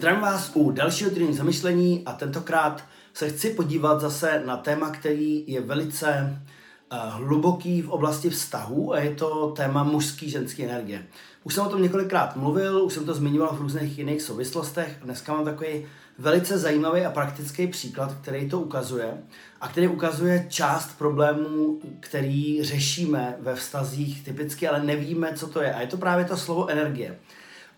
Zdravím vás u dalšího týdenní zamyšlení a tentokrát se chci podívat zase na téma, který je velice uh, hluboký v oblasti vztahů a je to téma mužský ženské energie. Už jsem o tom několikrát mluvil, už jsem to zmiňoval v různých jiných souvislostech. Dneska mám takový velice zajímavý a praktický příklad, který to ukazuje a který ukazuje část problémů, který řešíme ve vztazích typicky, ale nevíme, co to je. A je to právě to slovo energie.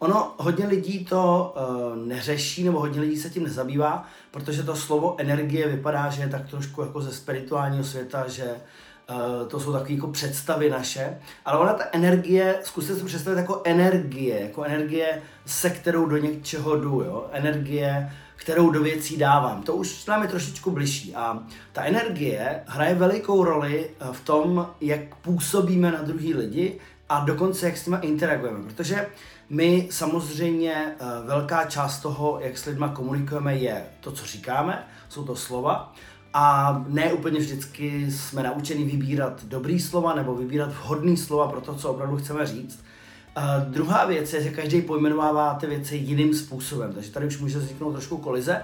Ono, hodně lidí to uh, neřeší, nebo hodně lidí se tím nezabývá, protože to slovo energie vypadá, že je tak trošku jako ze spirituálního světa, že uh, to jsou takové jako představy naše, ale ona ta energie, zkuste si představit jako energie, jako energie, se kterou do něčeho jdu, jo? energie, kterou do věcí dávám. To už nám je trošičku bližší. A ta energie hraje velikou roli eh, v tom, jak působíme na druhý lidi a dokonce jak s nimi interagujeme. Protože my samozřejmě eh, velká část toho, jak s lidma komunikujeme, je to, co říkáme, jsou to slova. A ne úplně vždycky jsme naučeni vybírat dobrý slova nebo vybírat vhodný slova pro to, co opravdu chceme říct. A druhá věc je, že každý pojmenovává ty věci jiným způsobem, takže tady už může vzniknout trošku kolize,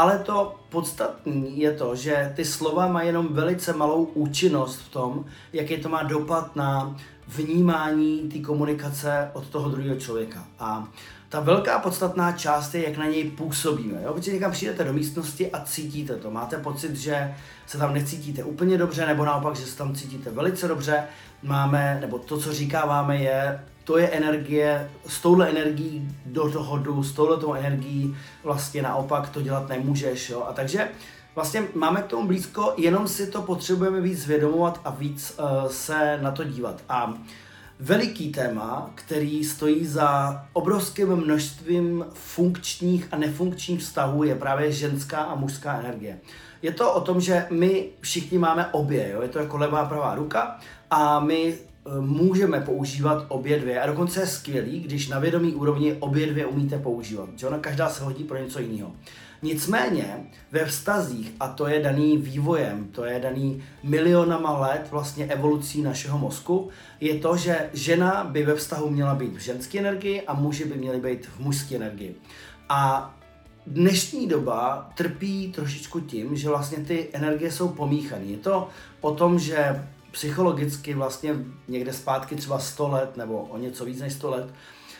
ale to podstatné je to, že ty slova mají jenom velice malou účinnost v tom, jaký to má dopad na vnímání té komunikace od toho druhého člověka. A ta velká podstatná část je, jak na něj působíme. Jo? Protože někam přijdete do místnosti a cítíte to. Máte pocit, že se tam necítíte úplně dobře, nebo naopak, že se tam cítíte velice dobře. Máme, nebo to, co říkáváme, je, to je energie, s touhle energií do toho jdu, s touhle energií vlastně naopak to dělat nemůžeš. Jo? A takže vlastně máme k tomu blízko, jenom si to potřebujeme víc zvědomovat a víc uh, se na to dívat. A veliký téma, který stojí za obrovským množstvím funkčních a nefunkčních vztahů, je právě ženská a mužská energie. Je to o tom, že my všichni máme obě, jo? je to jako levá a pravá ruka a my můžeme používat obě dvě a dokonce je skvělý, když na vědomí úrovni obě dvě umíte používat, že ona každá se hodí pro něco jiného. Nicméně ve vztazích, a to je daný vývojem, to je daný milionama let vlastně evolucí našeho mozku, je to, že žena by ve vztahu měla být v ženské energii a muži by měli být v mužské energii. A dnešní doba trpí trošičku tím, že vlastně ty energie jsou pomíchané. Je to o tom, že psychologicky vlastně někde zpátky třeba 100 let nebo o něco víc než 100 let,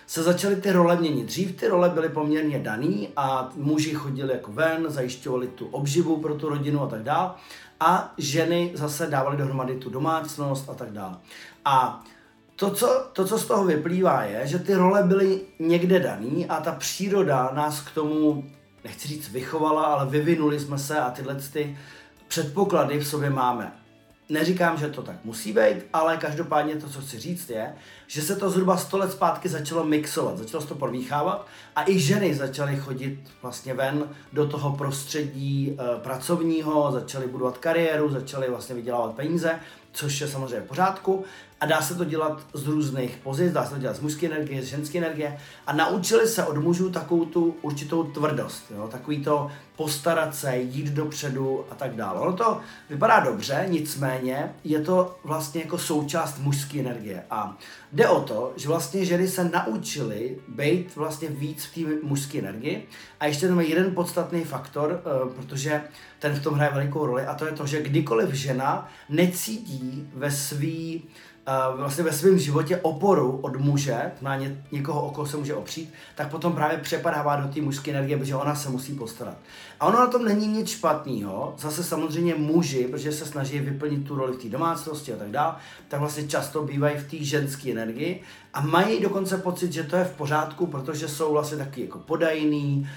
se začaly ty role měnit. Dřív ty role byly poměrně daný a muži chodili jako ven, zajišťovali tu obživu pro tu rodinu a tak dále. A ženy zase dávaly dohromady tu domácnost a tak dále. A to co, to, co z toho vyplývá, je, že ty role byly někde daný a ta příroda nás k tomu, nechci říct vychovala, ale vyvinuli jsme se a tyhle ty předpoklady v sobě máme. Neříkám, že to tak musí být, ale každopádně to, co chci říct, je, že se to zhruba 100 let zpátky začalo mixovat, začalo se to promíchávat a i ženy začaly chodit vlastně ven do toho prostředí e, pracovního, začaly budovat kariéru, začaly vlastně vydělávat peníze, což je samozřejmě v pořádku a dá se to dělat z různých pozic, dá se to dělat z mužské energie, z ženské energie a naučili se od mužů takovou tu určitou tvrdost, jo? takový to postarat se, jít dopředu a tak dále. Ono to vypadá dobře, nicméně je to vlastně jako součást mužské energie a jde o to, že vlastně ženy se naučily být vlastně víc v té mužské energii a ještě tam je jeden podstatný faktor, eh, protože ten v tom hraje velikou roli a to je to, že kdykoliv žena necítí ve svý vlastně ve svém životě oporu od muže, na ně, někoho, o koho se může opřít, tak potom právě přepadává do té mužské energie, protože ona se musí postarat. A ono na tom není nic špatného, zase samozřejmě muži, protože se snaží vyplnit tu roli v té domácnosti a tak dále, tak vlastně často bývají v té ženské energii a mají dokonce pocit, že to je v pořádku, protože jsou vlastně taky jako podajný,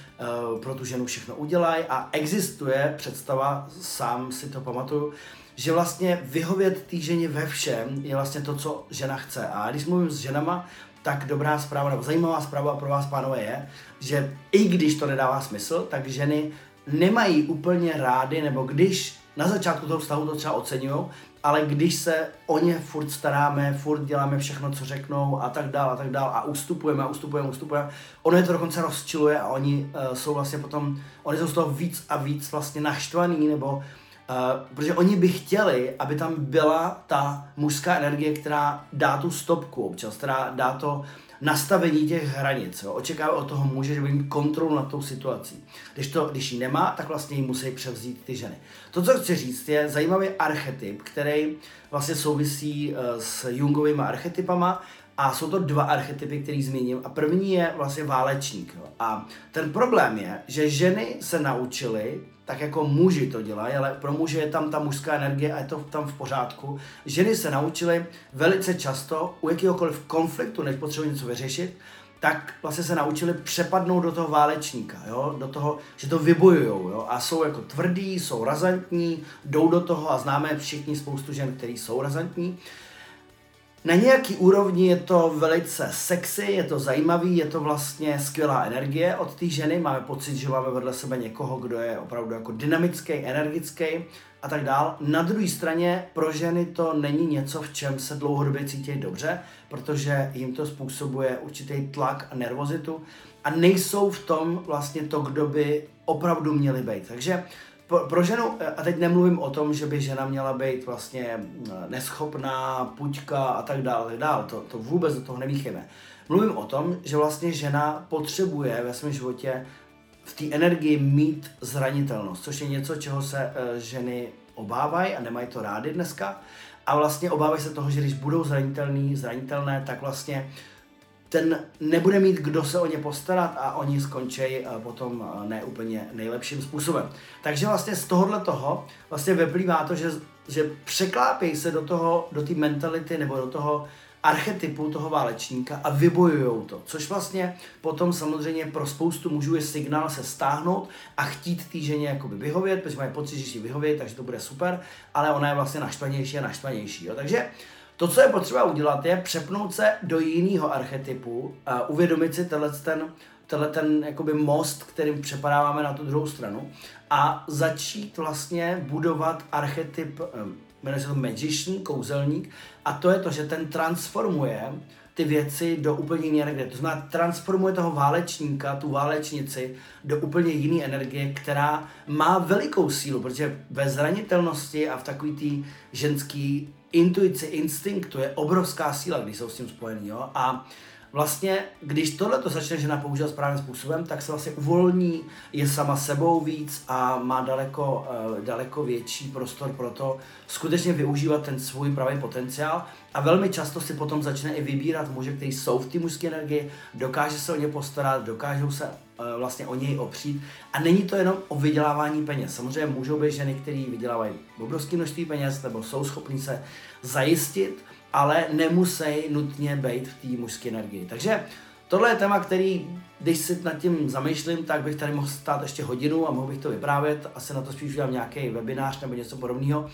uh, pro tu ženu všechno udělají a existuje představa, sám si to pamatuju, že vlastně vyhovět té ženě ve všem je vlastně to, co žena chce. A když mluvím s ženama, tak dobrá zpráva nebo zajímavá zpráva pro vás, pánové, je, že i když to nedává smysl, tak ženy nemají úplně rády, nebo když na začátku toho vztahu to třeba oceňují, ale když se o ně furt staráme, furt děláme všechno, co řeknou a tak dál a tak dál a ustupujeme a ustupujeme, ustupujeme, ono je to dokonce rozčiluje a oni uh, jsou vlastně potom, oni jsou z toho víc a víc vlastně naštvaný nebo Uh, protože oni by chtěli, aby tam byla ta mužská energie, která dá tu stopku občas, která dá to nastavení těch hranic. Jo. Očekává od toho muže, že bude mít kontrolu nad tou situací. Když, to, když ji nemá, tak vlastně ji musí převzít ty ženy. To, co chci říct, je zajímavý archetyp, který vlastně souvisí uh, s Jungovými archetypama a jsou to dva archetypy, který zmíním. A první je vlastně válečník. Jo. A ten problém je, že ženy se naučily, tak jako muži to dělají, ale pro muže je tam ta mužská energie a je to tam v pořádku. Ženy se naučily velice často u jakéhokoliv konfliktu, než potřebují něco vyřešit, tak vlastně se naučili přepadnout do toho válečníka, jo? do toho, že to vybojujou jo? a jsou jako tvrdí, jsou razantní, jdou do toho a známe všichni spoustu žen, který jsou razantní na nějaký úrovni je to velice sexy, je to zajímavý, je to vlastně skvělá energie od té ženy. Máme pocit, že máme vedle sebe někoho, kdo je opravdu jako dynamický, energický a tak dál. Na druhé straně pro ženy to není něco, v čem se dlouhodobě cítí dobře, protože jim to způsobuje určitý tlak a nervozitu a nejsou v tom vlastně to, kdo by opravdu měli být. Takže pro, ženu, a teď nemluvím o tom, že by žena měla být vlastně eh, neschopná, puťka a tak dále, tak dále. To, to vůbec do toho nemíchejme. Mluvím o tom, že vlastně žena potřebuje ve svém životě v té energii mít zranitelnost, což je něco, čeho se uh, ženy obávají a nemají to rády dneska. A vlastně obávají se toho, že když budou zranitelný, zranitelné, tak vlastně ten nebude mít kdo se o ně postarat a oni skončí eh, potom eh, ne úplně nejlepším způsobem. Takže vlastně z tohohle toho vlastně vyplývá to, že, že překlápějí se do toho, do té mentality nebo do toho archetypu toho válečníka a vybojují to. Což vlastně potom samozřejmě pro spoustu mužů je signál se stáhnout a chtít té ženě jakoby vyhovět, protože mají pocit, že si vyhovět, takže to bude super, ale ona je vlastně naštvanější a naštvanější. Jo. Takže to, co je potřeba udělat, je přepnout se do jiného archetypu a uvědomit si tenhle ten, tenhle ten jakoby most, kterým přepadáváme na tu druhou stranu a začít vlastně budovat archetyp, eh, jmenuje se to magician, kouzelník, a to je to, že ten transformuje ty věci do úplně jiné energie. To znamená, transformuje toho válečníka, tu válečnici, do úplně jiné energie, která má velikou sílu, protože ve zranitelnosti a v takový té ženský intuici, instinktu je obrovská síla, když jsou s tím spojený. Jo? A vlastně, když tohle to začne žena používat správným způsobem, tak se vlastně uvolní, je sama sebou víc a má daleko, uh, daleko větší prostor pro to skutečně využívat ten svůj pravý potenciál a velmi často si potom začne i vybírat muže, kteří jsou v té mužské energii, dokáže se o ně postarat, dokážou se uh, vlastně o něj opřít a není to jenom o vydělávání peněz. Samozřejmě můžou být ženy, které vydělávají obrovské množství peněz nebo jsou schopní se zajistit, ale nemusí nutně být v té mužské energii. Takže tohle je téma, který, když si nad tím zamýšlím, tak bych tady mohl stát ještě hodinu a mohl bych to vyprávět. Asi na to spíš udělám nějaký webinář nebo něco podobného.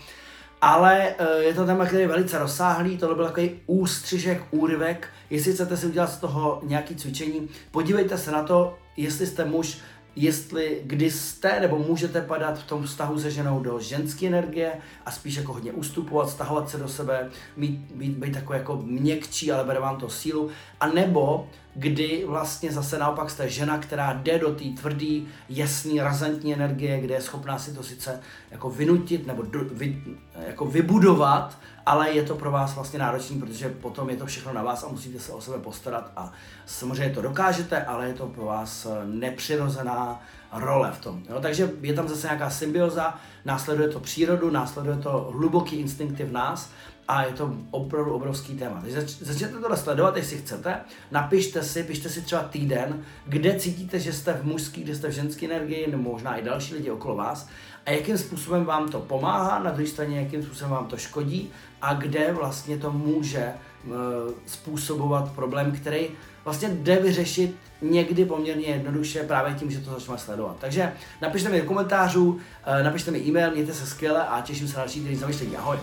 Ale eh, je to téma, který je velice rozsáhlý, tohle byl takový ústřižek, úryvek. Jestli chcete si udělat z toho nějaký cvičení, podívejte se na to, jestli jste muž, jestli kdy jste nebo můžete padat v tom vztahu se ženou do ženské energie a spíš jako hodně ustupovat, stahovat se do sebe, mít, být, být takový jako měkčí, ale bere vám to sílu, a nebo kdy vlastně zase naopak jste žena, která jde do té tvrdé, jasné, razantní energie, kde je schopná si to sice jako vynutit nebo do, vy, jako vybudovat, ale je to pro vás vlastně náročný, protože potom je to všechno na vás a musíte se o sebe postarat a samozřejmě to dokážete, ale je to pro vás nepřirozená role v tom. Jo? Takže je tam zase nějaká symbioza, následuje to přírodu, následuje to hluboký instinkty v nás a je to opravdu obrovský téma. Takže zač- začněte tohle sledovat, jestli chcete. Napište si, pište si třeba týden, kde cítíte, že jste v mužský, kde jste v ženské energii, nebo možná i další lidi okolo vás a jakým způsobem vám to pomáhá, na druhé straně jakým způsobem vám to škodí a kde vlastně to může uh, způsobovat problém, který vlastně jde vyřešit někdy poměrně jednoduše právě tím, že to začneme sledovat. Takže napište mi do komentářů, uh, napište mi e-mail, mějte se skvěle a těším se na další týden zamyšlení. Ahoj!